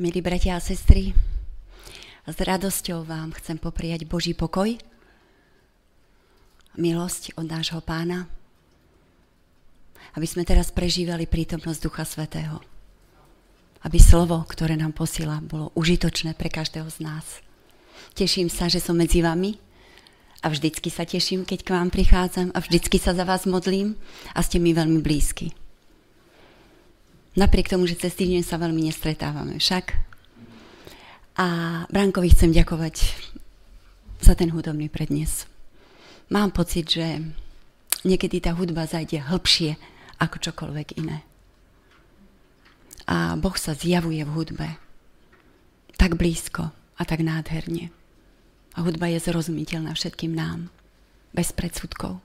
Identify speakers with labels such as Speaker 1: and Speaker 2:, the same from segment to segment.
Speaker 1: Milí bratia a sestry, s radosťou vám chcem popriať Boží pokoj, milosť od nášho pána, aby sme teraz prežívali prítomnosť Ducha Svetého. Aby slovo, ktoré nám posiela, bolo užitočné pre každého z nás. Teším sa, že som medzi vami a vždycky sa teším, keď k vám prichádzam a vždycky sa za vás modlím a ste mi veľmi blízky. Napriek tomu, že cez týždeň sa veľmi nestretávame však. A Brankovi chcem ďakovať za ten hudobný prednes. Mám pocit, že niekedy tá hudba zajde hĺbšie ako čokoľvek iné. A Boh sa zjavuje v hudbe tak blízko a tak nádherne. A hudba je zrozumiteľná všetkým nám, bez predsudkov.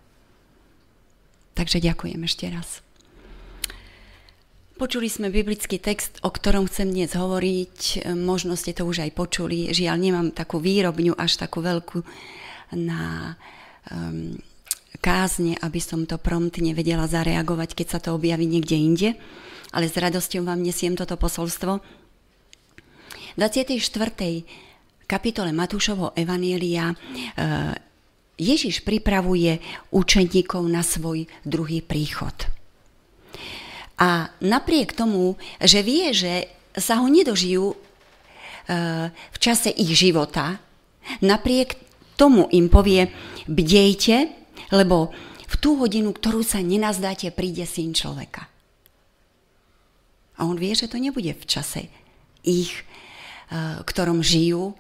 Speaker 1: Takže ďakujem ešte raz. Počuli sme biblický text, o ktorom chcem dnes hovoriť. Možno ste to už aj počuli. Žiaľ, nemám takú výrobňu až takú veľkú na um, kázne, aby som to promptne vedela zareagovať, keď sa to objaví niekde inde. Ale s radosťou vám nesiem toto posolstvo. V 24. kapitole Matúšovho Evanielia uh, Ježiš pripravuje učeníkov na svoj druhý príchod. A napriek tomu, že vie, že sa ho nedožijú e, v čase ich života, napriek tomu im povie, bdejte, lebo v tú hodinu, ktorú sa nenazdáte, príde syn človeka. A on vie, že to nebude v čase ich, e, ktorom žijú,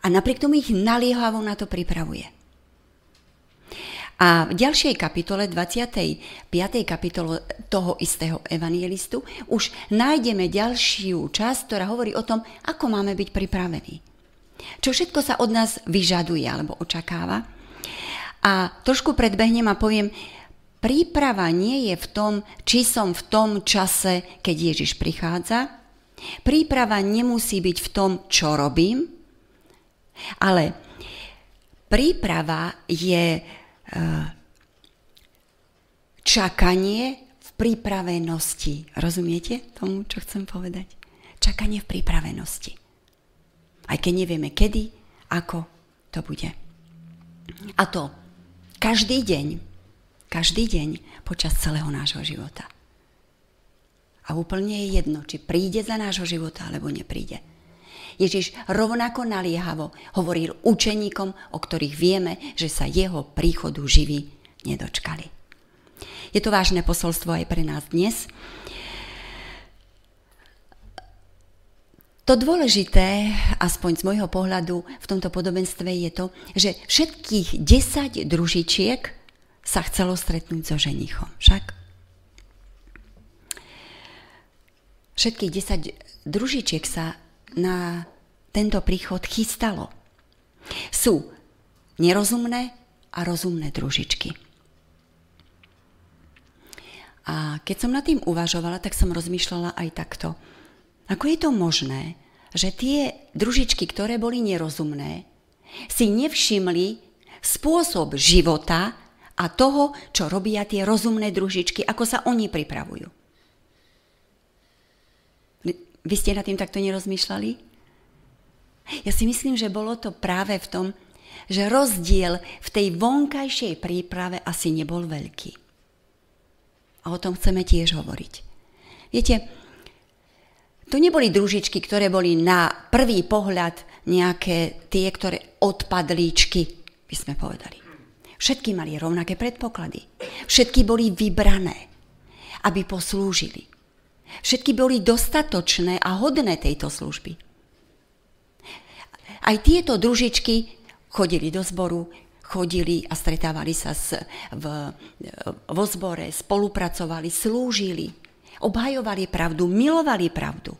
Speaker 1: a napriek tomu ich naliehavo na to pripravuje. A v ďalšej kapitole, 25. kapitole toho istého evangelistu, už nájdeme ďalšiu časť, ktorá hovorí o tom, ako máme byť pripravení. Čo všetko sa od nás vyžaduje alebo očakáva. A trošku predbehnem a poviem, príprava nie je v tom, či som v tom čase, keď Ježiš prichádza. Príprava nemusí byť v tom, čo robím, ale príprava je čakanie v pripravenosti. Rozumiete tomu, čo chcem povedať? Čakanie v pripravenosti. Aj keď nevieme kedy, ako to bude. A to každý deň, každý deň počas celého nášho života. A úplne je jedno, či príde za nášho života, alebo nepríde. Ježiš rovnako naliehavo hovoril učeníkom, o ktorých vieme, že sa jeho príchodu živí nedočkali. Je to vážne posolstvo aj pre nás dnes. To dôležité, aspoň z môjho pohľadu v tomto podobenstve je to, že všetkých 10 družičiek sa chcelo stretnúť so ženichom. Však? Všetkých 10 družičiek sa na tento príchod chystalo. Sú nerozumné a rozumné družičky. A keď som nad tým uvažovala, tak som rozmýšľala aj takto. Ako je to možné, že tie družičky, ktoré boli nerozumné, si nevšimli spôsob života a toho, čo robia tie rozumné družičky, ako sa oni pripravujú. Vy ste nad tým takto nerozmýšľali? Ja si myslím, že bolo to práve v tom, že rozdiel v tej vonkajšej príprave asi nebol veľký. A o tom chceme tiež hovoriť. Viete, to neboli družičky, ktoré boli na prvý pohľad nejaké tie, ktoré odpadlíčky, by sme povedali. Všetky mali rovnaké predpoklady. Všetky boli vybrané, aby poslúžili. Všetky boli dostatočné a hodné tejto služby. Aj tieto družičky chodili do zboru, chodili a stretávali sa s, v, vo zbore, spolupracovali, slúžili, obhajovali pravdu, milovali pravdu.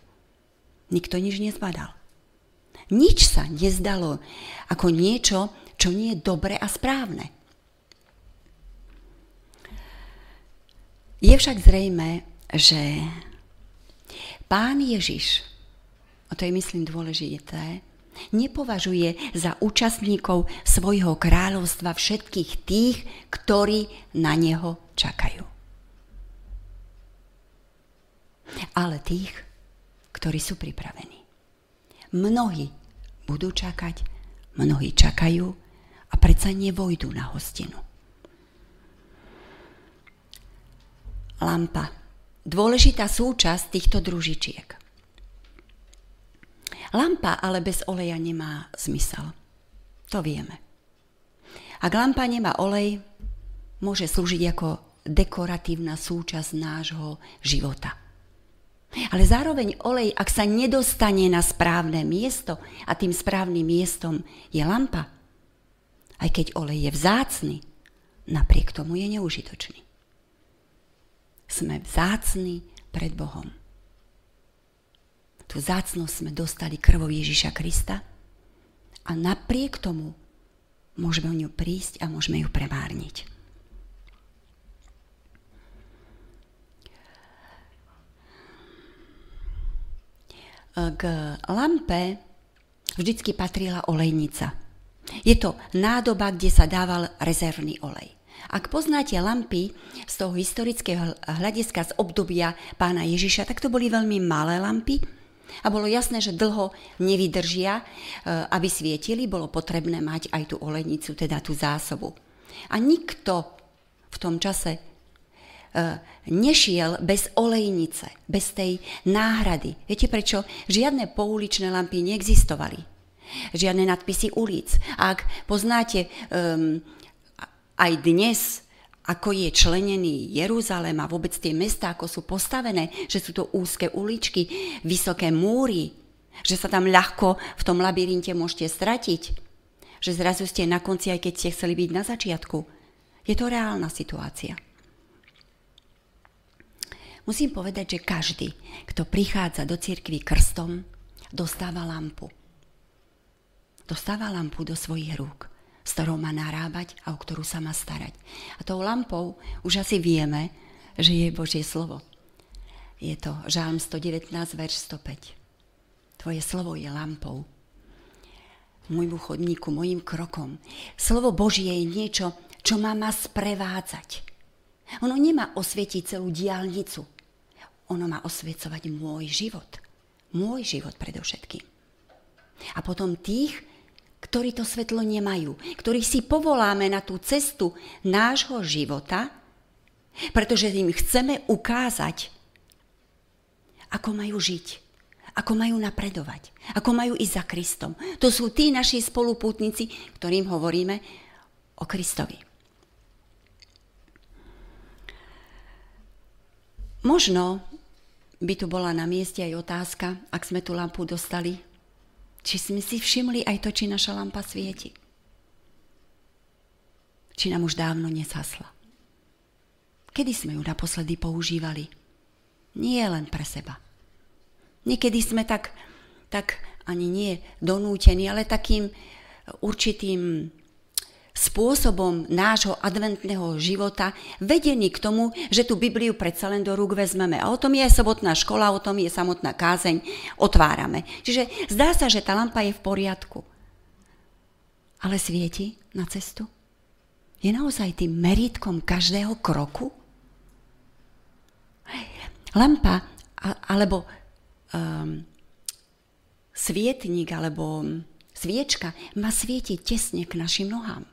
Speaker 1: Nikto nič nezbadal. Nič sa nezdalo ako niečo, čo nie je dobre a správne. Je však zrejme, že Pán Ježiš, a to je myslím dôležité, nepovažuje za účastníkov svojho kráľovstva všetkých tých, ktorí na neho čakajú. Ale tých, ktorí sú pripravení. mnohí budú čakať, mnohí čakajú a predsa nevojdu na hostinu. Lampa. Dôležitá súčasť týchto družičiek. Lampa ale bez oleja nemá zmysel. To vieme. Ak lampa nemá olej, môže slúžiť ako dekoratívna súčasť nášho života. Ale zároveň olej, ak sa nedostane na správne miesto, a tým správnym miestom je lampa, aj keď olej je vzácny, napriek tomu je neužitočný. Sme vzácni pred Bohom. Tu zácnosť sme dostali krvou Ježiša Krista a napriek tomu môžeme o ňu prísť a môžeme ju premárniť. K lampe vždycky patrila olejnica. Je to nádoba, kde sa dával rezervný olej. Ak poznáte lampy z toho historického hľadiska z obdobia pána Ježiša, tak to boli veľmi malé lampy, a bolo jasné, že dlho nevydržia, e, aby svietili, bolo potrebné mať aj tú olejnicu, teda tú zásobu. A nikto v tom čase e, nešiel bez olejnice, bez tej náhrady. Viete prečo? Žiadne pouličné lampy neexistovali. Žiadne nadpisy ulic. Ak poznáte um, aj dnes ako je členený Jeruzalém a vôbec tie mesta, ako sú postavené, že sú to úzke uličky, vysoké múry, že sa tam ľahko v tom labyrinte môžete stratiť, že zrazu ste na konci, aj keď ste chceli byť na začiatku. Je to reálna situácia. Musím povedať, že každý, kto prichádza do cirkvy krstom, dostáva lampu. Dostáva lampu do svojich rúk s ktorou má narábať a o ktorú sa má starať. A tou lampou už asi vieme, že je Božie slovo. Je to Žálm 119, verš 105. Tvoje slovo je lampou. Môjmu chodníku, môjim krokom. Slovo Božie je niečo, čo má ma sprevádzať. Ono nemá osvietiť celú diálnicu. Ono má osviecovať môj život. Môj život predovšetkým. A potom tých, ktorí to svetlo nemajú, ktorí si povoláme na tú cestu nášho života, pretože im chceme ukázať, ako majú žiť, ako majú napredovať, ako majú ísť za Kristom. To sú tí naši spolupútnici, ktorým hovoríme o Kristovi. Možno by tu bola na mieste aj otázka, ak sme tú lampu dostali, či sme si všimli aj to, či naša lampa svieti. Či nám už dávno nesasla. Kedy sme ju naposledy používali? Nie len pre seba. Niekedy sme tak, tak ani nie donútení, ale takým určitým spôsobom nášho adventného života vedení k tomu, že tú Bibliu predsa len do rúk vezmeme. A o tom je aj sobotná škola, o tom je samotná kázeň, otvárame. Čiže zdá sa, že tá lampa je v poriadku. Ale svieti na cestu? Je naozaj tým meritkom každého kroku? Lampa alebo um, svietnik alebo sviečka má svietiť tesne k našim nohám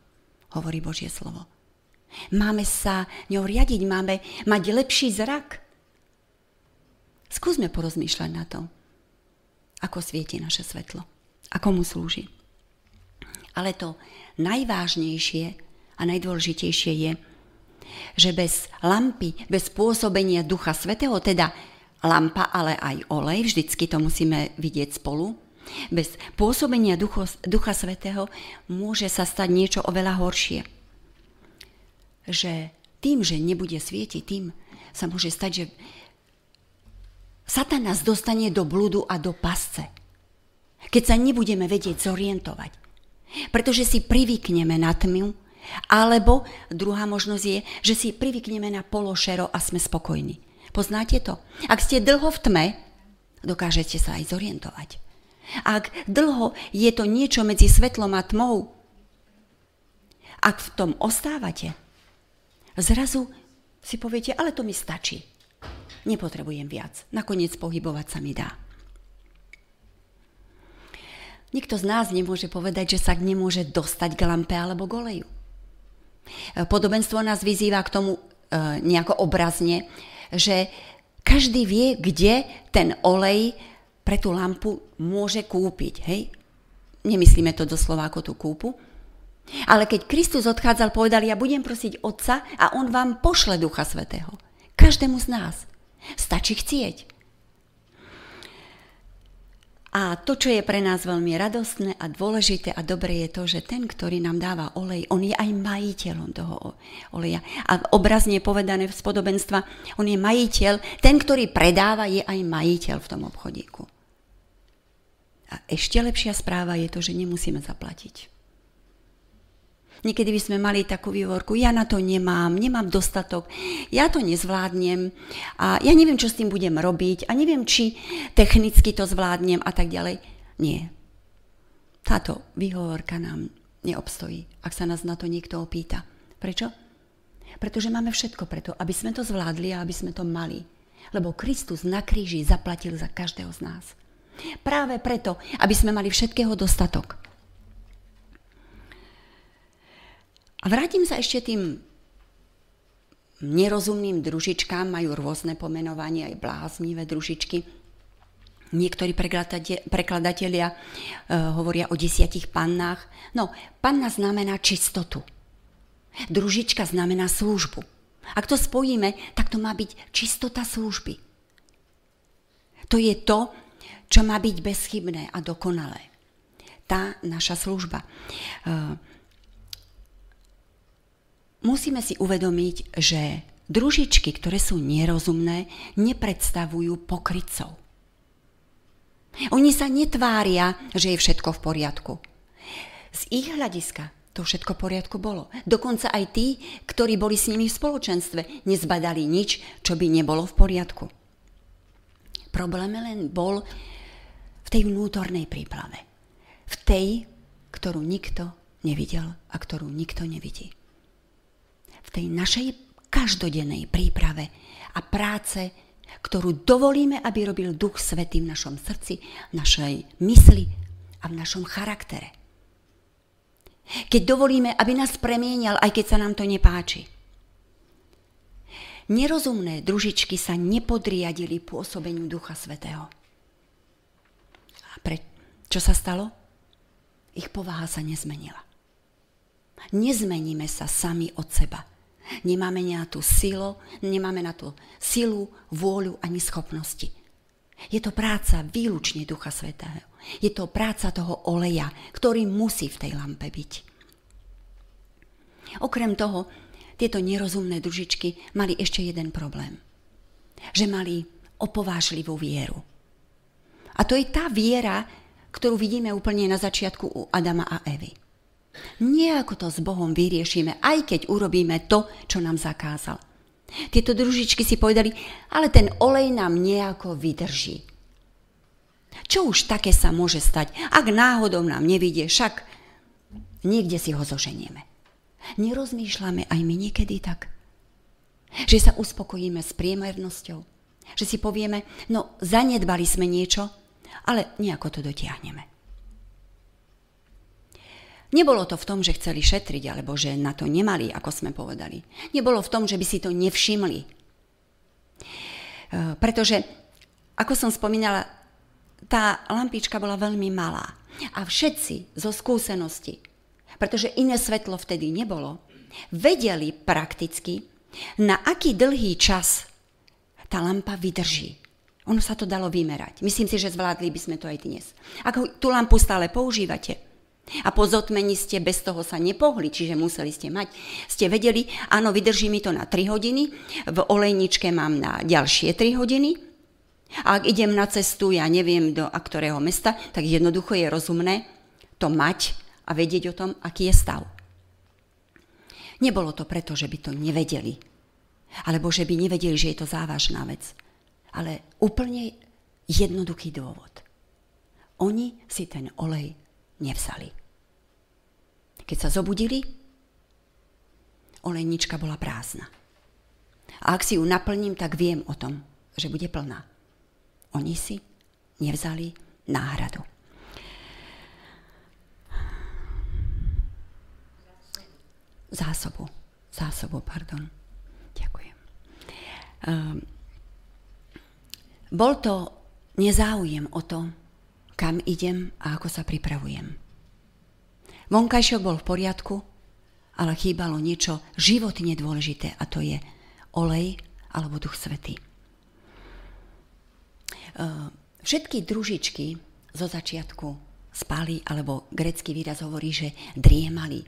Speaker 1: hovorí Božie slovo. Máme sa ňou riadiť, máme mať lepší zrak. Skúsme porozmýšľať na to, ako svieti naše svetlo, ako mu slúži. Ale to najvážnejšie a najdôležitejšie je, že bez lampy, bez pôsobenia Ducha Svetého, teda lampa, ale aj olej, vždycky to musíme vidieť spolu, bez pôsobenia Ducho, Ducha Svetého môže sa stať niečo oveľa horšie. Že tým, že nebude svietiť, tým sa môže stať, že Satan nás dostane do blúdu a do pasce. Keď sa nebudeme vedieť zorientovať. Pretože si privykneme na tmu, alebo druhá možnosť je, že si privykneme na pološero a sme spokojní. Poznáte to? Ak ste dlho v tme, dokážete sa aj zorientovať. Ak dlho je to niečo medzi svetlom a tmou, ak v tom ostávate, zrazu si poviete, ale to mi stačí. Nepotrebujem viac. Nakoniec pohybovať sa mi dá. Nikto z nás nemôže povedať, že sa nemôže dostať k lampe alebo k oleju. E, podobenstvo nás vyzýva k tomu e, nejako obrazne, že každý vie, kde ten olej pre tú lampu môže kúpiť. Hej? Nemyslíme to doslova ako tú kúpu. Ale keď Kristus odchádzal, povedal, ja budem prosiť Otca a On vám pošle Ducha Svetého. Každému z nás. Stačí chcieť. A to, čo je pre nás veľmi radostné a dôležité a dobré je to, že ten, ktorý nám dáva olej, on je aj majiteľom toho oleja. A obrazne povedané v spodobenstva, on je majiteľ, ten, ktorý predáva, je aj majiteľ v tom obchodíku. A ešte lepšia správa je to, že nemusíme zaplatiť. Niekedy by sme mali takú vývorku, ja na to nemám, nemám dostatok, ja to nezvládnem a ja neviem, čo s tým budem robiť a neviem, či technicky to zvládnem a tak ďalej. Nie. Táto výhovorka nám neobstojí, ak sa nás na to niekto opýta. Prečo? Pretože máme všetko preto, aby sme to zvládli a aby sme to mali. Lebo Kristus na kríži zaplatil za každého z nás. Práve preto, aby sme mali všetkého dostatok. A vrátim sa ešte tým nerozumným družičkám, majú rôzne pomenovanie, aj bláznivé družičky. Niektorí prekladatelia uh, hovoria o desiatich pannách. No, panna znamená čistotu. Družička znamená službu. Ak to spojíme, tak to má byť čistota služby. To je to, čo má byť bezchybné a dokonalé. Tá naša služba. Uh, musíme si uvedomiť, že družičky, ktoré sú nerozumné, nepredstavujú pokrytcov. Oni sa netvária, že je všetko v poriadku. Z ich hľadiska to všetko v poriadku bolo. Dokonca aj tí, ktorí boli s nimi v spoločenstve, nezbadali nič, čo by nebolo v poriadku. Problém len bol v tej vnútornej príprave. V tej, ktorú nikto nevidel a ktorú nikto nevidí v tej našej každodennej príprave a práce, ktorú dovolíme, aby robil Duch Svetý v našom srdci, v našej mysli a v našom charaktere. Keď dovolíme, aby nás premienial, aj keď sa nám to nepáči. Nerozumné družičky sa nepodriadili pôsobeniu Ducha Svetého. Čo sa stalo? Ich povaha sa nezmenila. Nezmeníme sa sami od seba Nemáme na tú silu, nemáme na to silu, vôľu ani schopnosti. Je to práca výlučne Ducha Svetého. Je to práca toho oleja, ktorý musí v tej lampe byť. Okrem toho, tieto nerozumné družičky mali ešte jeden problém. Že mali opovážlivú vieru. A to je tá viera, ktorú vidíme úplne na začiatku u Adama a Evy. Nejako to s Bohom vyriešime, aj keď urobíme to, čo nám zakázal. Tieto družičky si povedali, ale ten olej nám nejako vydrží. Čo už také sa môže stať, ak náhodou nám nevidie, však niekde si ho zoženieme. Nerozmýšľame aj my niekedy tak, že sa uspokojíme s priemernosťou, že si povieme, no zanedbali sme niečo, ale nejako to dotiahneme. Nebolo to v tom, že chceli šetriť, alebo že na to nemali, ako sme povedali. Nebolo v tom, že by si to nevšimli. E, pretože, ako som spomínala, tá lampička bola veľmi malá. A všetci zo skúsenosti, pretože iné svetlo vtedy nebolo, vedeli prakticky, na aký dlhý čas tá lampa vydrží. Ono sa to dalo vymerať. Myslím si, že zvládli by sme to aj dnes. Ak tú lampu stále používate, a po zotmení ste bez toho sa nepohli, čiže museli ste mať. Ste vedeli, áno, vydrží mi to na 3 hodiny, v olejničke mám na ďalšie 3 hodiny. A ak idem na cestu, ja neviem do a ktorého mesta, tak jednoducho je rozumné to mať a vedieť o tom, aký je stav. Nebolo to preto, že by to nevedeli, alebo že by nevedeli, že je to závažná vec, ale úplne jednoduchý dôvod. Oni si ten olej nevzali. Keď sa zobudili, olejnička bola prázdna. A ak si ju naplním, tak viem o tom, že bude plná. Oni si nevzali náhradu. Zásobu. Zásobu, pardon. Ďakujem. Um, bol to nezáujem o to, kam idem a ako sa pripravujem. Vonkajšok bol v poriadku, ale chýbalo niečo životne dôležité a to je olej alebo duch svety. Všetky družičky zo začiatku spali, alebo grecký výraz hovorí, že driemali. E,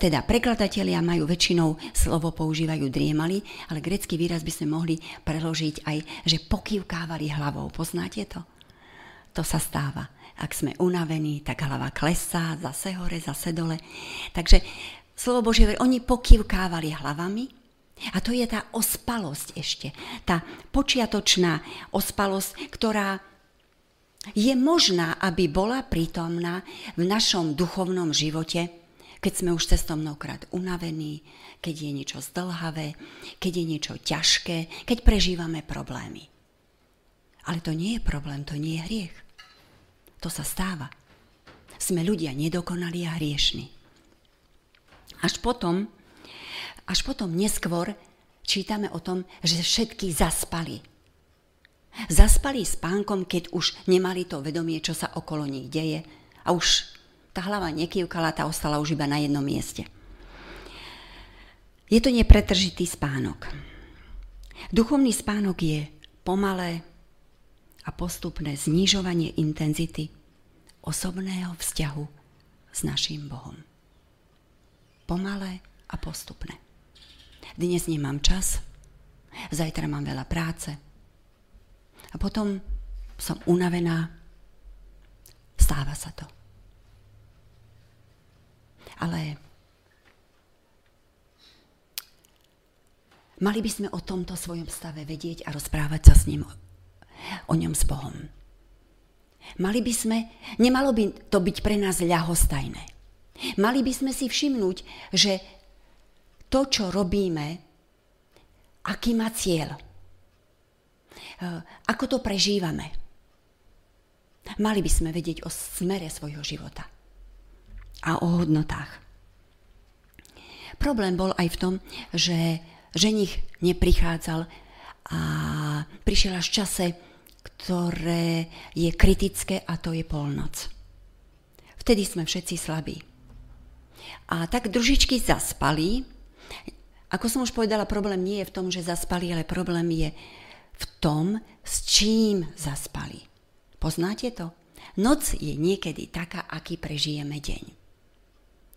Speaker 1: teda prekladatelia majú väčšinou slovo používajú driemali, ale grecký výraz by sme mohli preložiť aj, že pokývkávali hlavou. Poznáte to? To sa stáva. Ak sme unavení, tak hlava klesá, zase hore, zase dole. Takže slovo Božie, oni pokývkávali hlavami, a to je tá ospalosť ešte. Tá počiatočná ospalosť, ktorá je možná, aby bola prítomná v našom duchovnom živote, keď sme už cestom mnohokrát unavení, keď je niečo zdlhavé, keď je niečo ťažké, keď prežívame problémy. Ale to nie je problém, to nie je hriech. To sa stáva. Sme ľudia nedokonalí a hriešni. Až potom, až potom neskôr čítame o tom, že všetky zaspali. Zaspali spánkom, keď už nemali to vedomie, čo sa okolo nich deje a už tá hlava nekývkala, tá ostala už iba na jednom mieste. Je to nepretržitý spánok. Duchovný spánok je pomalé a postupné znižovanie intenzity osobného vzťahu s našim Bohom. Pomalé a postupné. Dnes nemám čas, zajtra mám veľa práce, a potom som unavená. Stáva sa to. Ale mali by sme o tomto svojom stave vedieť a rozprávať sa s ním o ňom s Bohom. Mali by sme, nemalo by to byť pre nás ľahostajné. Mali by sme si všimnúť, že to, čo robíme, aký má cieľ. Eh, ako to prežívame. Mali by sme vedieť o smere svojho života a o hodnotách. Problém bol aj v tom, že ženich neprichádzal a prišiel až v čase, ktoré je kritické a to je polnoc. Vtedy sme všetci slabí. A tak družičky zaspali. Ako som už povedala, problém nie je v tom, že zaspali, ale problém je v tom, s čím zaspali. Poznáte to? Noc je niekedy taká, aký prežijeme deň.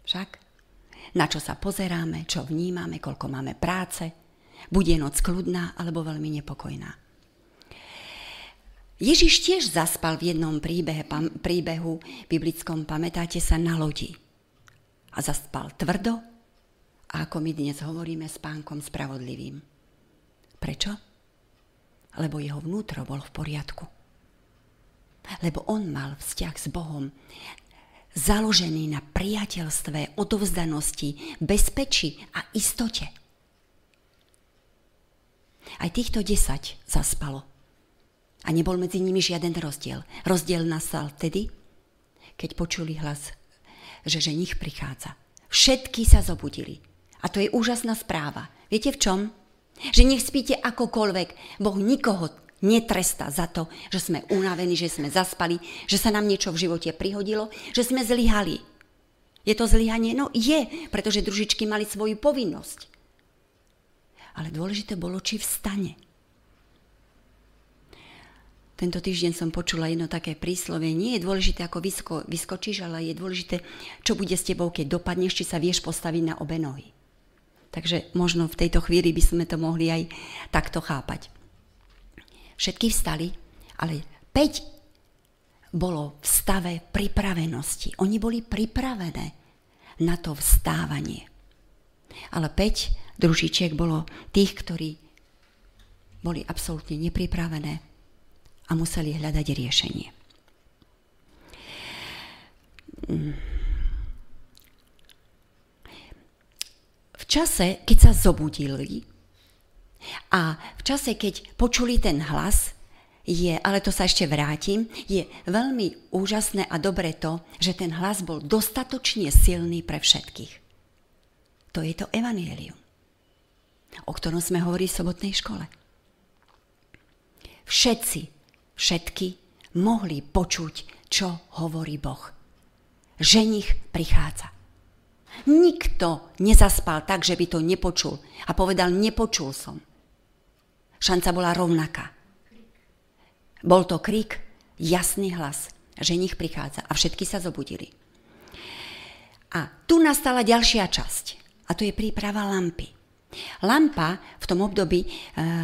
Speaker 1: Však? Na čo sa pozeráme, čo vnímame, koľko máme práce, bude noc kľudná alebo veľmi nepokojná. Ježiš tiež zaspal v jednom príbehe, pam, príbehu biblickom, pamätáte sa, na lodi. A zaspal tvrdo a ako my dnes hovoríme, spánkom spravodlivým. Prečo? Lebo jeho vnútro bol v poriadku. Lebo on mal vzťah s Bohom založený na priateľstve, odovzdanosti, bezpečí a istote. Aj týchto desať zaspalo. A nebol medzi nimi žiaden rozdiel. Rozdiel nastal vtedy, keď počuli hlas, že ženich prichádza. Všetky sa zobudili. A to je úžasná správa. Viete v čom? Že nech spíte akokoľvek. Boh nikoho netrestá za to, že sme unavení, že sme zaspali, že sa nám niečo v živote prihodilo, že sme zlyhali. Je to zlyhanie? No je, pretože družičky mali svoju povinnosť. Ale dôležité bolo, či vstane. Tento týždeň som počula jedno také príslovie. Nie je dôležité, ako vysko, vyskočíš, ale je dôležité, čo bude s tebou, keď dopadneš, či sa vieš postaviť na obe nohy. Takže možno v tejto chvíli by sme to mohli aj takto chápať. Všetky vstali, ale 5 bolo v stave pripravenosti. Oni boli pripravené na to vstávanie. Ale 5 družičiek bolo tých, ktorí boli absolútne nepripravené a museli hľadať riešenie. Mm. Čase, keď sa zobudili a v čase, keď počuli ten hlas, je, ale to sa ešte vrátim, je veľmi úžasné a dobré to, že ten hlas bol dostatočne silný pre všetkých. To je to evanielium, o ktorom sme hovorili v sobotnej škole. Všetci, všetky mohli počuť, čo hovorí Boh. Ženich prichádza. Nikto nezaspal tak, že by to nepočul a povedal, nepočul som. Šanca bola rovnaká. Bol to krik, jasný hlas, že nich prichádza a všetky sa zobudili. A tu nastala ďalšia časť a to je príprava lampy. Lampa v tom období e,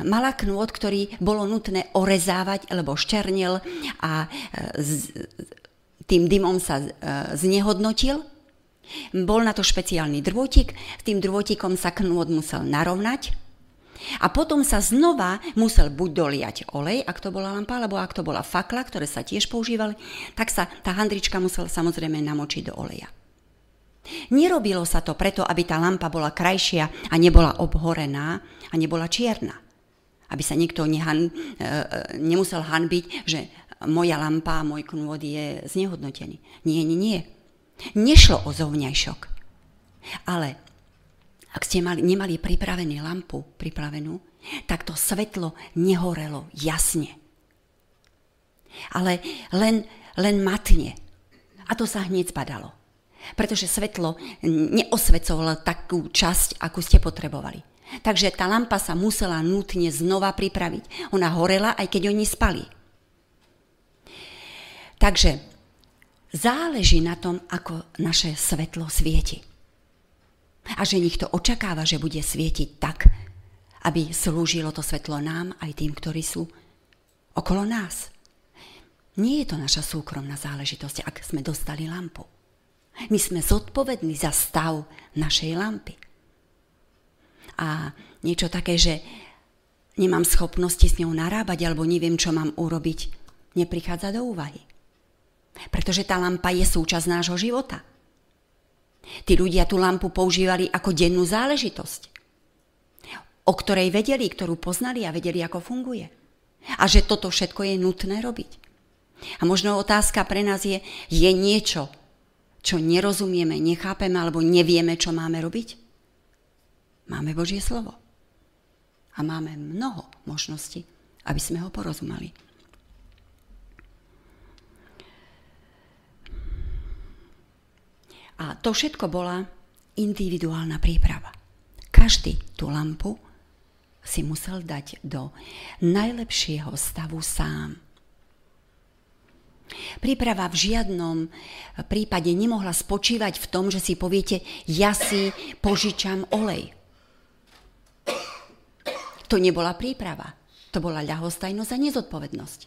Speaker 1: mala knôt, ktorý bolo nutné orezávať, lebo ščernil a e, z, tým dymom sa e, znehodnotil bol na to špeciálny drôtik, tým drôtikom sa knôt musel narovnať a potom sa znova musel buď doliať olej, ak to bola lampa, alebo ak to bola fakla, ktoré sa tiež používali, tak sa tá handrička musela samozrejme namočiť do oleja. Nerobilo sa to preto, aby tá lampa bola krajšia a nebola obhorená a nebola čierna. Aby sa niekto nehan, e, e, nemusel hanbiť, že moja lampa môj knôt je znehodnotený. Nie, nie, nie. Nešlo o zovňajšok. Ale ak ste mali, nemali pripravenú lampu, pripravenú, tak to svetlo nehorelo jasne. Ale len, len matne. A to sa hneď zbadalo. Pretože svetlo neosvecovalo takú časť, akú ste potrebovali. Takže tá lampa sa musela nutne znova pripraviť. Ona horela, aj keď oni spali. Takže záleží na tom, ako naše svetlo svieti. A že nich to očakáva, že bude svietiť tak, aby slúžilo to svetlo nám aj tým, ktorí sú okolo nás. Nie je to naša súkromná záležitosť, ak sme dostali lampu. My sme zodpovední za stav našej lampy. A niečo také, že nemám schopnosti s ňou narábať alebo neviem, čo mám urobiť, neprichádza do úvahy. Pretože tá lampa je súčasť nášho života. Tí ľudia tú lampu používali ako dennú záležitosť, o ktorej vedeli, ktorú poznali a vedeli, ako funguje. A že toto všetko je nutné robiť. A možno otázka pre nás je, je niečo, čo nerozumieme, nechápeme alebo nevieme, čo máme robiť? Máme Božie slovo. A máme mnoho možností, aby sme ho porozumeli. A to všetko bola individuálna príprava. Každý tú lampu si musel dať do najlepšieho stavu sám. Príprava v žiadnom prípade nemohla spočívať v tom, že si poviete, ja si požičam olej. To nebola príprava. To bola ľahostajnosť a nezodpovednosť.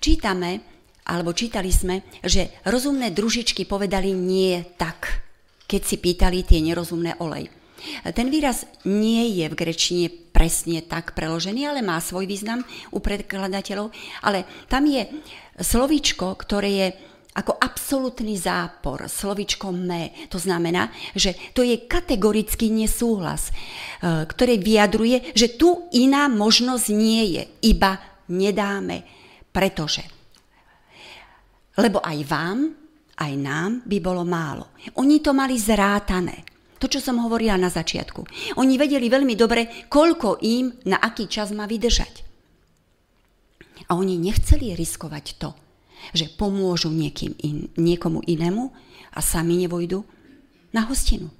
Speaker 1: Čítame alebo čítali sme, že rozumné družičky povedali nie tak, keď si pýtali tie nerozumné olej. Ten výraz nie je v grečine presne tak preložený, ale má svoj význam u predkladateľov, ale tam je slovičko, ktoré je ako absolútny zápor, slovičko me. To znamená, že to je kategorický nesúhlas, e, ktoré vyjadruje, že tu iná možnosť nie je, iba nedáme, pretože lebo aj vám, aj nám by bolo málo. Oni to mali zrátané. To, čo som hovorila na začiatku. Oni vedeli veľmi dobre, koľko im na aký čas má vydržať. A oni nechceli riskovať to, že pomôžu niekým in, niekomu inému a sami nevojdu na hostinu.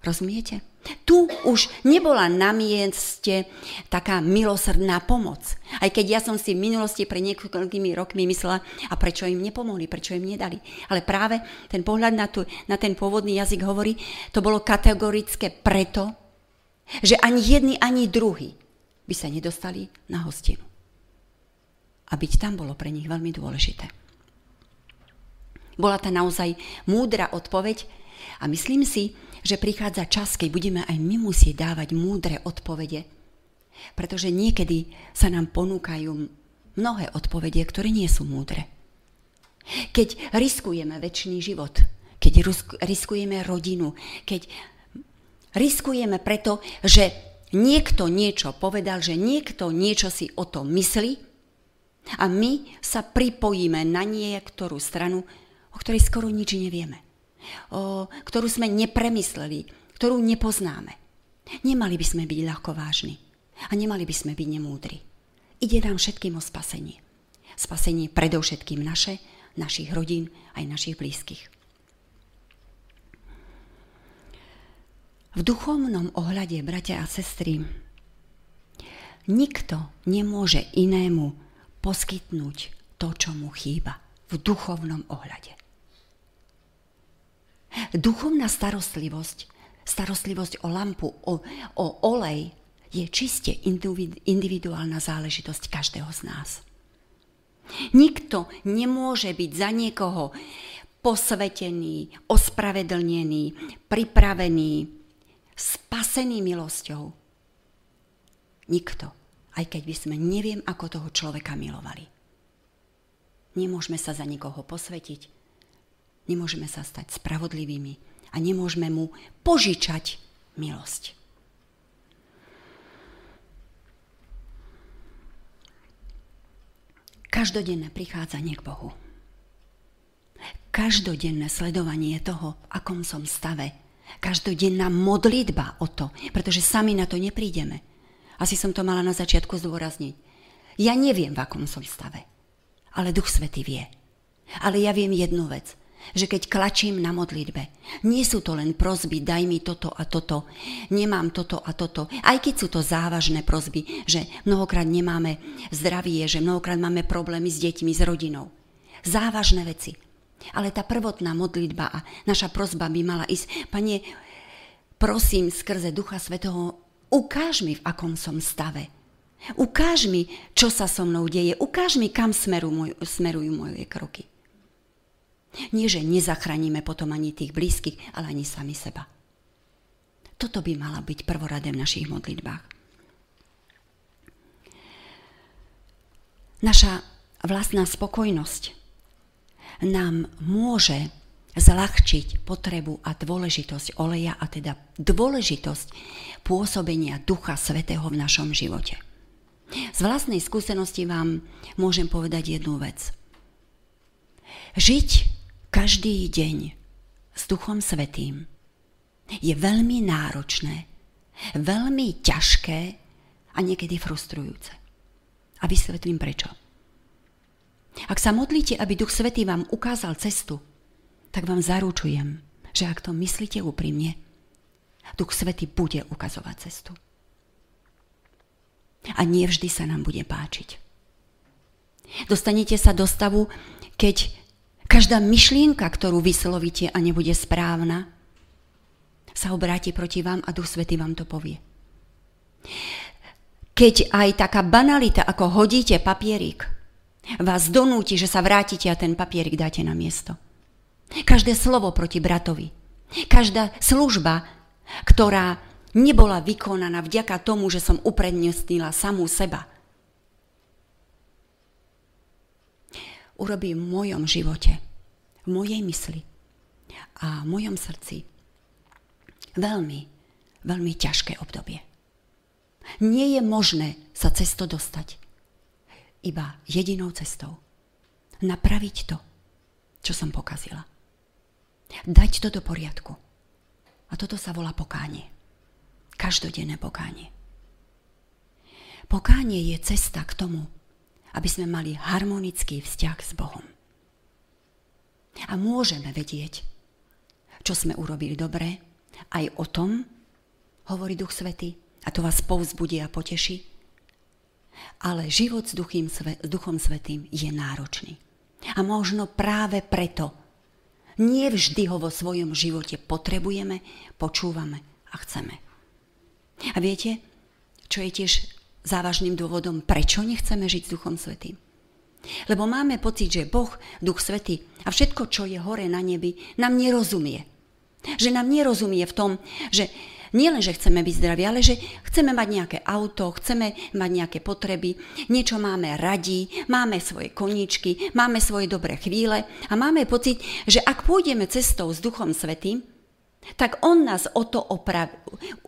Speaker 1: Rozumiete? Tu už nebola na mieste taká milosrdná pomoc. Aj keď ja som si v minulosti pre niekoľkými rokmi myslela, a prečo im nepomohli, prečo im nedali. Ale práve ten pohľad na, tu, na ten pôvodný jazyk hovorí, to bolo kategorické preto, že ani jedni, ani druhý by sa nedostali na hostinu. A byť tam bolo pre nich veľmi dôležité. Bola to naozaj múdra odpoveď a myslím si, že prichádza čas, keď budeme aj my musieť dávať múdre odpovede, pretože niekedy sa nám ponúkajú mnohé odpovede, ktoré nie sú múdre. Keď riskujeme väčší život, keď riskujeme rodinu, keď riskujeme preto, že niekto niečo povedal, že niekto niečo si o tom myslí a my sa pripojíme na niektorú stranu, o ktorej skoro nič nevieme. Ktorú sme nepremysleli, ktorú nepoznáme. Nemali by sme byť ľahko vážni a nemali by sme byť nemúdri. Ide nám všetkým o spasenie. Spasenie predovšetkým naše, našich rodín aj našich blízkych. V duchovnom ohľade, bratia a sestry, nikto nemôže inému poskytnúť to, čo mu chýba v duchovnom ohľade. Duchovná starostlivosť, starostlivosť o lampu, o, o olej, je čiste individuálna záležitosť každého z nás. Nikto nemôže byť za niekoho posvetený, ospravedlnený, pripravený, spasený milosťou. Nikto, aj keď by sme neviem, ako toho človeka milovali. Nemôžeme sa za nikoho posvetiť, nemôžeme sa stať spravodlivými a nemôžeme mu požičať milosť. Každodenné prichádzanie k Bohu. Každodenné sledovanie toho, akom som stave, Každodenná modlitba o to, pretože sami na to neprídeme. Asi som to mala na začiatku zdôrazniť. Ja neviem, v akom som stave, ale Duch Svety vie. Ale ja viem jednu vec, že keď klačím na modlitbe, nie sú to len prozby, daj mi toto a toto, nemám toto a toto, aj keď sú to závažné prozby, že mnohokrát nemáme zdravie, že mnohokrát máme problémy s deťmi, s rodinou. Závažné veci. Ale tá prvotná modlitba a naša prozba by mala ísť, Pane, prosím skrze Ducha Svetého, ukáž mi, v akom som stave. Ukáž mi, čo sa so mnou deje. Ukáž mi, kam smerujú, môj, smerujú moje kroky. Nie, že nezachránime potom ani tých blízkych, ale ani sami seba. Toto by mala byť prvoradé v našich modlitbách. Naša vlastná spokojnosť nám môže zľahčiť potrebu a dôležitosť oleja a teda dôležitosť pôsobenia Ducha Svetého v našom živote. Z vlastnej skúsenosti vám môžem povedať jednu vec. Žiť každý deň s Duchom Svetým je veľmi náročné, veľmi ťažké a niekedy frustrujúce. A vysvetlím prečo. Ak sa modlíte, aby Duch Svetý vám ukázal cestu, tak vám zaručujem, že ak to myslíte úprimne, Duch Svetý bude ukazovať cestu. A nie vždy sa nám bude páčiť. Dostanete sa do stavu, keď každá myšlienka, ktorú vyslovíte a nebude správna, sa obráti proti vám a Duch Svetý vám to povie. Keď aj taká banalita, ako hodíte papierik vás donúti, že sa vrátite a ten papierik dáte na miesto. Každé slovo proti bratovi, každá služba, ktorá nebola vykonaná vďaka tomu, že som uprednostnila samú seba, urobí v mojom živote, v mojej mysli a v mojom srdci veľmi, veľmi ťažké obdobie. Nie je možné sa cesto dostať iba jedinou cestou. Napraviť to, čo som pokazila. Dať to do poriadku. A toto sa volá pokánie. Každodenné pokánie. Pokánie je cesta k tomu, aby sme mali harmonický vzťah s Bohom. A môžeme vedieť, čo sme urobili dobre, aj o tom hovorí Duch Svety, a to vás povzbudí a poteší, ale život s, duchým, s Duchom Svetým je náročný. A možno práve preto nie vždy ho vo svojom živote potrebujeme, počúvame a chceme. A viete, čo je tiež závažným dôvodom, prečo nechceme žiť s Duchom Svetým? Lebo máme pocit, že Boh, Duch Svetý a všetko, čo je hore na nebi, nám nerozumie. Že nám nerozumie v tom, že nielen, že chceme byť zdraví, ale že chceme mať nejaké auto, chceme mať nejaké potreby, niečo máme radi, máme svoje koníčky, máme svoje dobré chvíle a máme pocit, že ak pôjdeme cestou s Duchom Svetým, tak On nás o to, oprav,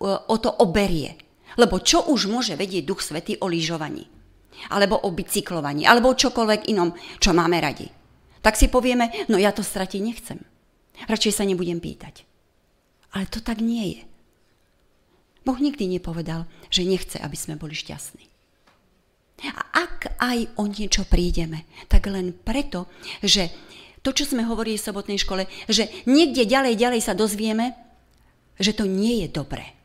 Speaker 1: o to oberie. Lebo čo už môže vedieť Duch Svetý o lyžovaní? Alebo o bicyklovaní? Alebo o čokoľvek inom, čo máme radi? Tak si povieme, no ja to stratiť nechcem. Radšej sa nebudem pýtať. Ale to tak nie je. Boh nikdy nepovedal, že nechce, aby sme boli šťastní. A ak aj o niečo prídeme, tak len preto, že to, čo sme hovorili v sobotnej škole, že niekde ďalej, ďalej sa dozvieme, že to nie je dobré.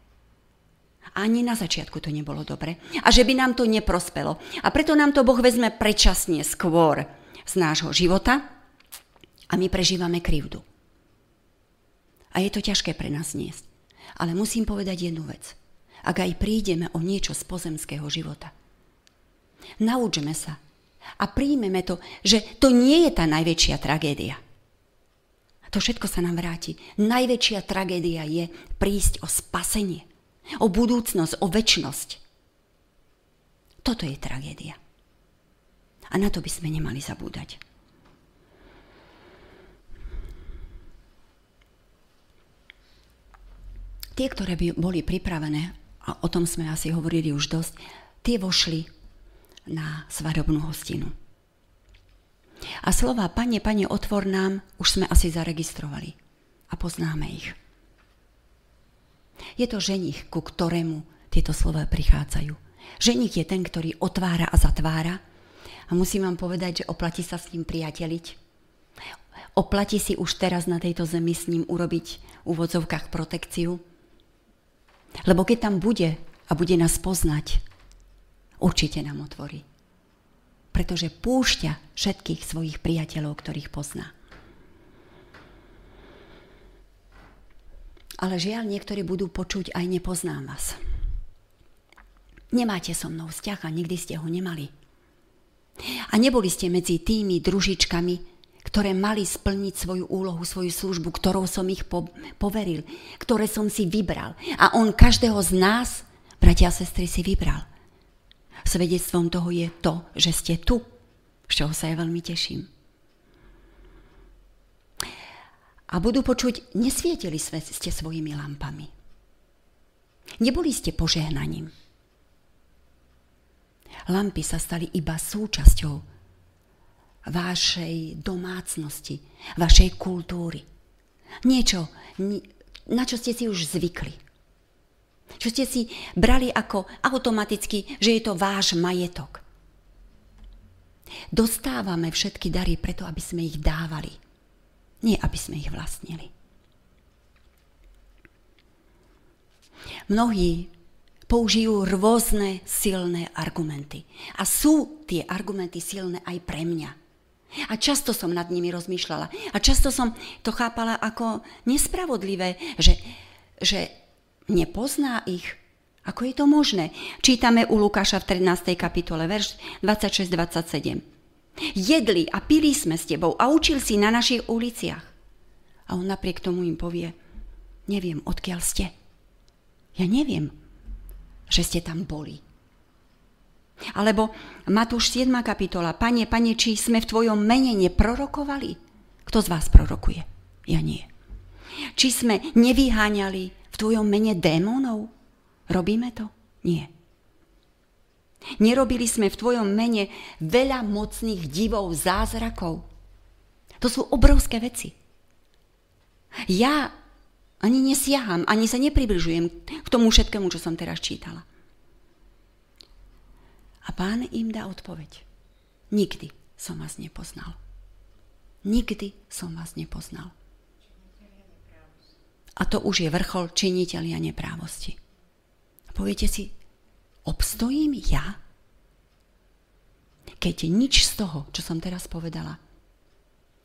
Speaker 1: Ani na začiatku to nebolo dobre. A že by nám to neprospelo. A preto nám to Boh vezme predčasne skôr z nášho života a my prežívame krivdu. A je to ťažké pre nás niesť. Ale musím povedať jednu vec. Ak aj prídeme o niečo z pozemského života, naučme sa a príjmeme to, že to nie je tá najväčšia tragédia. To všetko sa nám vráti. Najväčšia tragédia je prísť o spasenie o budúcnosť, o väčnosť. Toto je tragédia. A na to by sme nemali zabúdať. Tie, ktoré by boli pripravené, a o tom sme asi hovorili už dosť, tie vošli na svadobnú hostinu. A slova Pane, Pane, otvor nám, už sme asi zaregistrovali a poznáme ich. Je to ženich, ku ktorému tieto slova prichádzajú. Ženich je ten, ktorý otvára a zatvára. A musím vám povedať, že oplatí sa s ním priateliť. Oplatí si už teraz na tejto zemi s ním urobiť v úvodzovkách protekciu. Lebo keď tam bude a bude nás poznať, určite nám otvorí. Pretože púšťa všetkých svojich priateľov, ktorých pozná. Ale žiaľ, niektorí budú počuť aj nepoznám vás. Nemáte so mnou vzťah a nikdy ste ho nemali. A neboli ste medzi tými družičkami, ktoré mali splniť svoju úlohu, svoju službu, ktorou som ich po- poveril, ktoré som si vybral. A on každého z nás, bratia a sestry, si vybral. Svedectvom toho je to, že ste tu, z čoho sa ja veľmi teším. A budú počuť, nesvietili ste svojimi lampami. Neboli ste požehnaním. Lampy sa stali iba súčasťou vašej domácnosti, vašej kultúry. Niečo, na čo ste si už zvykli. Čo ste si brali ako automaticky, že je to váš majetok. Dostávame všetky dary preto, aby sme ich dávali nie aby sme ich vlastnili. Mnohí použijú rôzne silné argumenty. A sú tie argumenty silné aj pre mňa. A často som nad nimi rozmýšľala. A často som to chápala ako nespravodlivé, že, že nepozná ich. Ako je to možné? Čítame u Lukáša v 13. kapitole, verš 26-27. Jedli a pili sme s tebou a učil si na našich uliciach. A on napriek tomu im povie, neviem, odkiaľ ste. Ja neviem, že ste tam boli. Alebo Matúš 7. kapitola, Pane, Pane, či sme v Tvojom mene neprorokovali? Kto z vás prorokuje? Ja nie. Či sme nevyháňali v Tvojom mene démonov? Robíme to? Nie. Nerobili sme v tvojom mene veľa mocných divov, zázrakov. To sú obrovské veci. Ja ani nesiaham, ani sa nepribližujem k tomu všetkému, čo som teraz čítala. A pán im dá odpoveď. Nikdy som vás nepoznal. Nikdy som vás nepoznal. A to už je vrchol činiteľia neprávosti. A poviete si, obstojím ja? Keď nič z toho, čo som teraz povedala,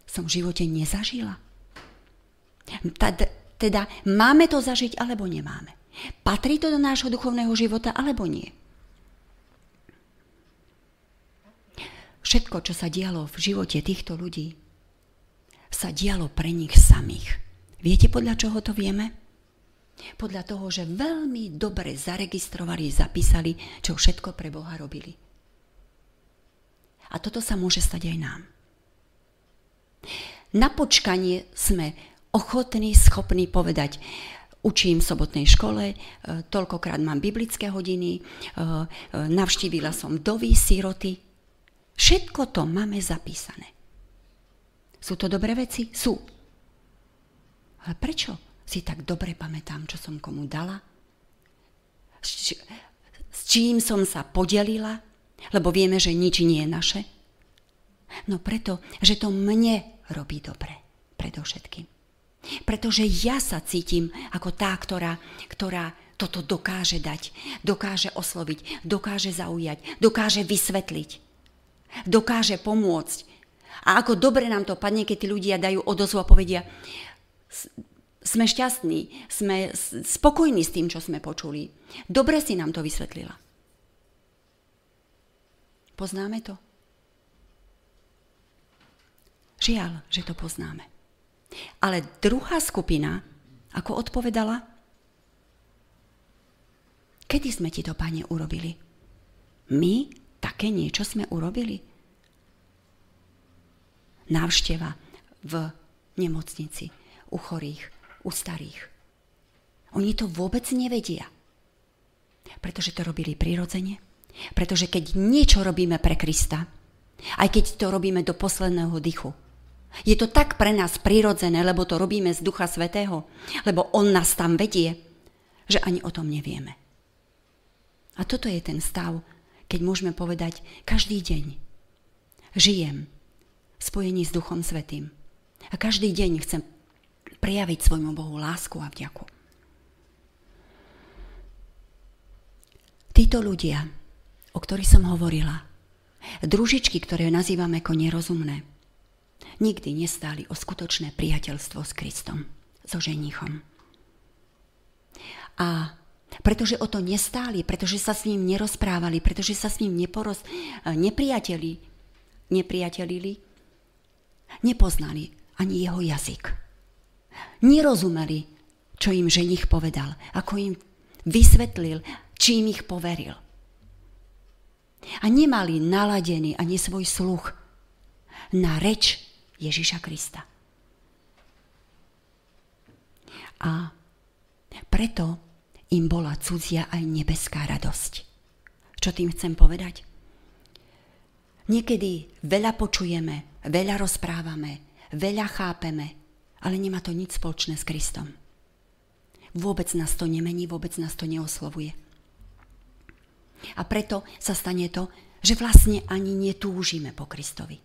Speaker 1: som v živote nezažila. Teda máme to zažiť alebo nemáme. Patrí to do nášho duchovného života alebo nie. Všetko, čo sa dialo v živote týchto ľudí, sa dialo pre nich samých. Viete, podľa čoho to vieme? Podľa toho, že veľmi dobre zaregistrovali, zapísali, čo všetko pre Boha robili. A toto sa môže stať aj nám. Na počkanie sme ochotní, schopní povedať, učím v sobotnej škole, e, toľkokrát mám biblické hodiny, e, e, navštívila som dovy, siroty. Všetko to máme zapísané. Sú to dobré veci? Sú. Ale prečo si tak dobre pamätám, čo som komu dala? S, s čím som sa podelila? Lebo vieme, že nič nie je naše. No preto, že to mne robí dobre, predovšetkým. Pretože ja sa cítim ako tá, ktorá, ktorá toto dokáže dať, dokáže osloviť, dokáže zaujať, dokáže vysvetliť, dokáže pomôcť. A ako dobre nám to padne, keď tí ľudia dajú odozvu a povedia, sme šťastní, sme spokojní s tým, čo sme počuli. Dobre si nám to vysvetlila. Poznáme to? Žiaľ, že to poznáme. Ale druhá skupina, ako odpovedala, kedy sme ti to, pane, urobili? My také niečo sme urobili? Návšteva v nemocnici, u chorých, u starých. Oni to vôbec nevedia. Pretože to robili prirodzene. Pretože keď niečo robíme pre Krista, aj keď to robíme do posledného dychu, je to tak pre nás prirodzené, lebo to robíme z Ducha Svetého, lebo On nás tam vedie, že ani o tom nevieme. A toto je ten stav, keď môžeme povedať, každý deň žijem v spojení s Duchom Svetým. A každý deň chcem prejaviť svojmu Bohu lásku a vďaku. Títo ľudia, o ktorých som hovorila, družičky, ktoré nazývame ako nerozumné, nikdy nestáli o skutočné priateľstvo s Kristom, so ženichom. A pretože o to nestáli, pretože sa s ním nerozprávali, pretože sa s ním neporoz, nepriateli, nepriatelili, nepoznali ani jeho jazyk nerozumeli, čo im ženich povedal, ako im vysvetlil, čím ich poveril. A nemali naladený ani svoj sluch na reč Ježiša Krista. A preto im bola cudzia aj nebeská radosť. Čo tým chcem povedať? Niekedy veľa počujeme, veľa rozprávame, veľa chápeme, ale nemá to nič spoločné s Kristom. Vôbec nás to nemení, vôbec nás to neoslovuje. A preto sa stane to, že vlastne ani netúžime po Kristovi.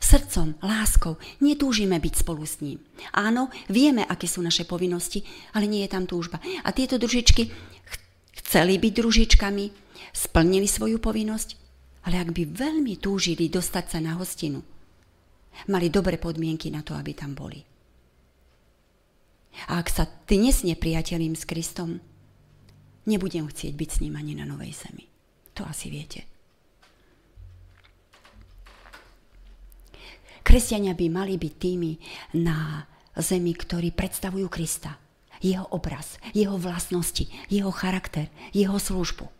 Speaker 1: Srdcom, láskou netúžime byť spolu s ním. Áno, vieme, aké sú naše povinnosti, ale nie je tam túžba. A tieto družičky chceli byť družičkami, splnili svoju povinnosť, ale ak by veľmi túžili dostať sa na hostinu, mali dobré podmienky na to, aby tam boli. A ak sa dnes nepriateľím s Kristom, nebudem chcieť byť s ním ani na Novej Zemi. To asi viete. Kresťania by mali byť tými na zemi, ktorí predstavujú Krista. Jeho obraz, jeho vlastnosti, jeho charakter, jeho službu.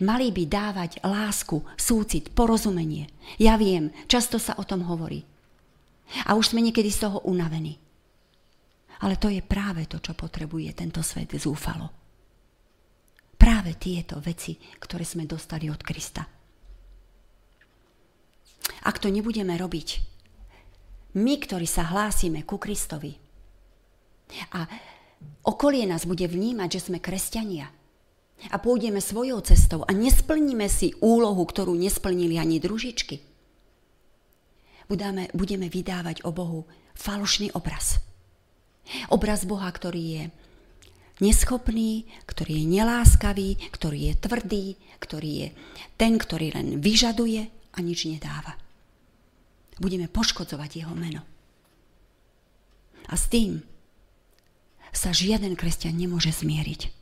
Speaker 1: Mali by dávať lásku, súcit, porozumenie. Ja viem, často sa o tom hovorí. A už sme niekedy z toho unavení. Ale to je práve to, čo potrebuje tento svet zúfalo. Práve tieto veci, ktoré sme dostali od Krista. Ak to nebudeme robiť, my, ktorí sa hlásime ku Kristovi a okolie nás bude vnímať, že sme kresťania, a pôjdeme svojou cestou a nesplníme si úlohu, ktorú nesplnili ani družičky, budeme, budeme vydávať o Bohu falošný obraz. Obraz Boha, ktorý je neschopný, ktorý je neláskavý, ktorý je tvrdý, ktorý je ten, ktorý len vyžaduje a nič nedáva. Budeme poškodzovať jeho meno. A s tým sa žiaden kresťan nemôže zmieriť.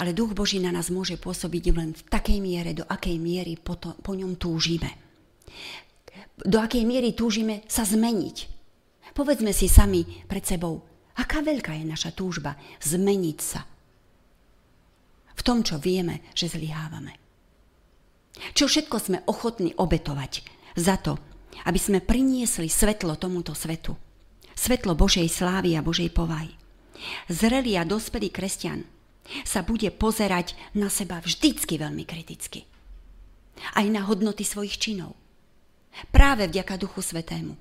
Speaker 1: Ale Duch Boží na nás môže pôsobiť len v takej miere, do akej miery po, to, po ňom túžime. Do akej miery túžime sa zmeniť. Povedzme si sami pred sebou, aká veľká je naša túžba zmeniť sa v tom, čo vieme, že zlyhávame. Čo všetko sme ochotní obetovať za to, aby sme priniesli svetlo tomuto svetu. Svetlo Božej slávy a Božej povahy. Zrelý a dospelý kresťan sa bude pozerať na seba vždycky veľmi kriticky. Aj na hodnoty svojich činov. Práve vďaka Duchu Svetému.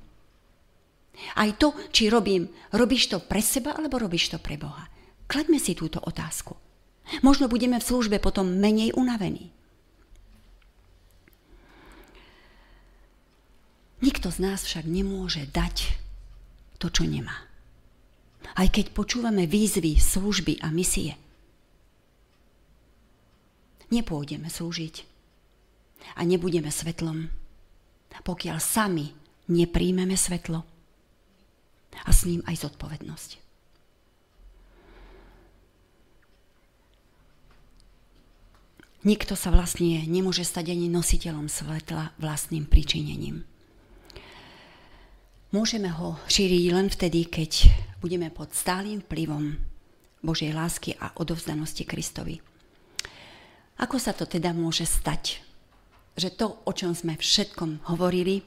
Speaker 1: Aj to, či robím, robíš to pre seba, alebo robíš to pre Boha. Kladme si túto otázku. Možno budeme v službe potom menej unavení. Nikto z nás však nemôže dať to, čo nemá. Aj keď počúvame výzvy, služby a misie, nepôjdeme slúžiť a nebudeme svetlom, pokiaľ sami nepríjmeme svetlo a s ním aj zodpovednosť. Nikto sa vlastne nemôže stať ani nositeľom svetla vlastným pričinením. Môžeme ho šíriť len vtedy, keď budeme pod stálym vplyvom Božej lásky a odovzdanosti Kristovi. Ako sa to teda môže stať? Že to, o čom sme všetkom hovorili,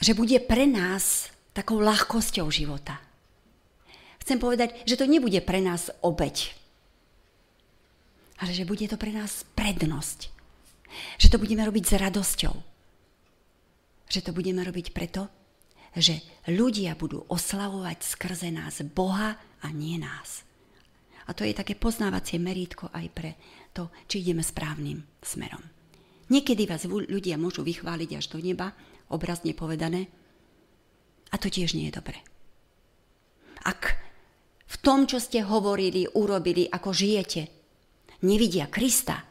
Speaker 1: že bude pre nás takou ľahkosťou života. Chcem povedať, že to nebude pre nás obeď, ale že bude to pre nás prednosť. Že to budeme robiť s radosťou že to budeme robiť preto, že ľudia budú oslavovať skrze nás Boha a nie nás. A to je také poznávacie merítko aj pre to, či ideme správnym smerom. Niekedy vás ľudia môžu vychváliť až do neba, obrazne povedané, a to tiež nie je dobré. Ak v tom, čo ste hovorili, urobili, ako žijete, nevidia Krista,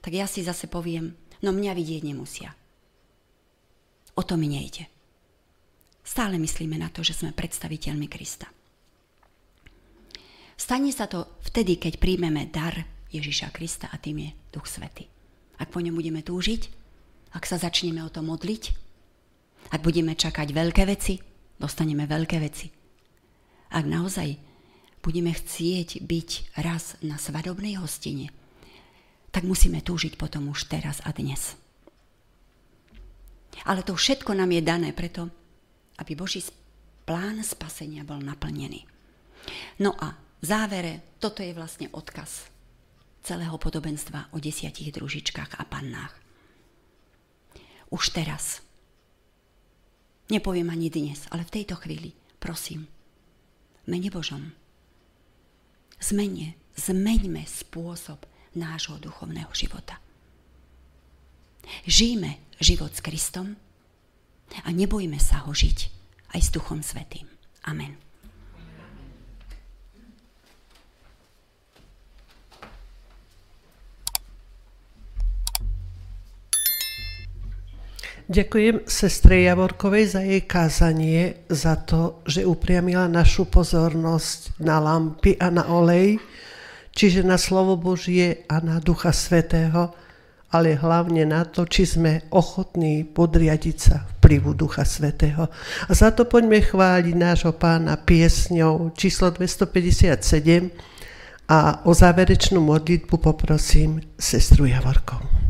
Speaker 1: tak ja si zase poviem, no mňa vidieť nemusia. O to mi nejde. Stále myslíme na to, že sme predstaviteľmi Krista. Stane sa to vtedy, keď príjmeme dar Ježiša Krista a tým je Duch Svety. Ak po ňom budeme túžiť, ak sa začneme o to modliť, ak budeme čakať veľké veci, dostaneme veľké veci. Ak naozaj budeme chcieť byť raz na svadobnej hostine, tak musíme túžiť potom už teraz a dnes. Ale to všetko nám je dané preto, aby Boží plán spasenia bol naplnený. No a závere, toto je vlastne odkaz celého podobenstva o desiatich družičkách a pannách. Už teraz. Nepoviem ani dnes, ale v tejto chvíli, prosím, mene Božom, zmene, zmeňme spôsob nášho duchovného života. Žijme život s Kristom a nebojme sa ho žiť aj s Duchom Svetým. Amen.
Speaker 2: Ďakujem sestre Javorkovej za jej kázanie, za to, že upriamila našu pozornosť na lampy a na olej, čiže na slovo Božie a na Ducha Svetého, ale hlavne na to, či sme ochotní podriadiť sa vplyvu Ducha Svetého. A za to poďme chváliť nášho pána piesňou číslo 257 a o záverečnú modlitbu poprosím sestru Javorkovú.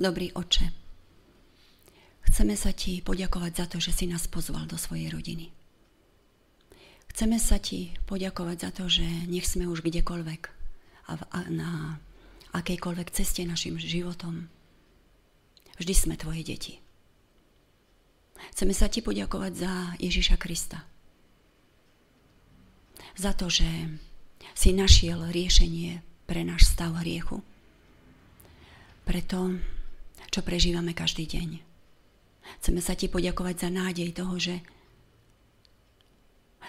Speaker 1: Dobrý oče, chceme sa ti poďakovať za to, že si nás pozval do svojej rodiny. Chceme sa ti poďakovať za to, že nech sme už kdekoľvek a, na akejkoľvek ceste našim životom. Vždy sme tvoje deti. Chceme sa ti poďakovať za Ježiša Krista. Za to, že si našiel riešenie pre náš stav hriechu pre to, čo prežívame každý deň. Chceme sa ti poďakovať za nádej toho, že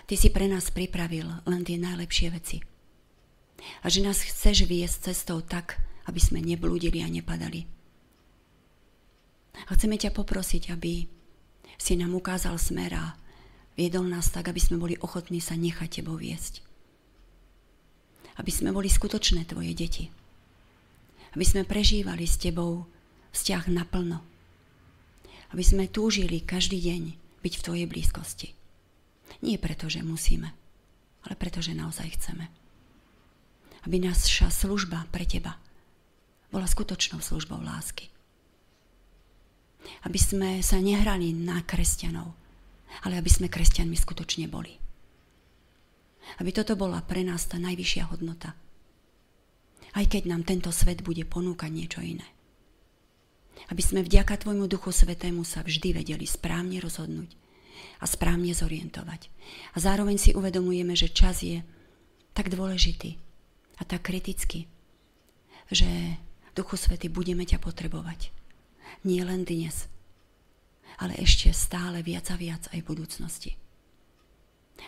Speaker 1: ty si pre nás pripravil len tie najlepšie veci. A že nás chceš viesť cestou tak, aby sme neblúdili a nepadali. A chceme ťa poprosiť, aby si nám ukázal smer a viedol nás tak, aby sme boli ochotní sa nechať tebou viesť. Aby sme boli skutočné tvoje deti aby sme prežívali s Tebou vzťah naplno. Aby sme túžili každý deň byť v Tvojej blízkosti. Nie preto, že musíme, ale preto, že naozaj chceme. Aby naša služba pre Teba bola skutočnou službou lásky. Aby sme sa nehrali na kresťanov, ale aby sme kresťanmi skutočne boli. Aby toto bola pre nás tá najvyššia hodnota – aj keď nám tento svet bude ponúkať niečo iné. Aby sme vďaka Tvojmu Duchu Svetému sa vždy vedeli správne rozhodnúť a správne zorientovať. A zároveň si uvedomujeme, že čas je tak dôležitý a tak kritický, že Duchu Svety budeme ťa potrebovať. Nie len dnes, ale ešte stále viac a viac aj v budúcnosti.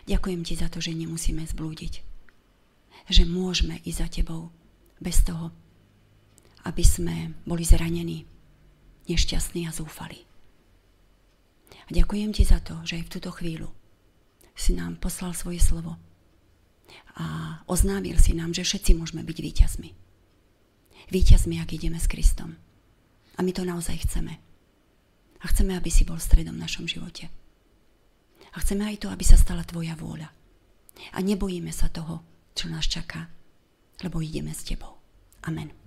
Speaker 1: Ďakujem ti za to, že nemusíme zblúdiť. Že môžeme ísť za tebou bez toho, aby sme boli zranení, nešťastní a zúfali. A ďakujem ti za to, že aj v túto chvíľu si nám poslal svoje slovo a oznámil si nám, že všetci môžeme byť víťazmi. Víťazmi, ak ideme s Kristom. A my to naozaj chceme. A chceme, aby si bol stredom v našom živote. A chceme aj to, aby sa stala tvoja vôľa. A nebojíme sa toho, čo nás čaká lebo ideme s Tebou. Amen.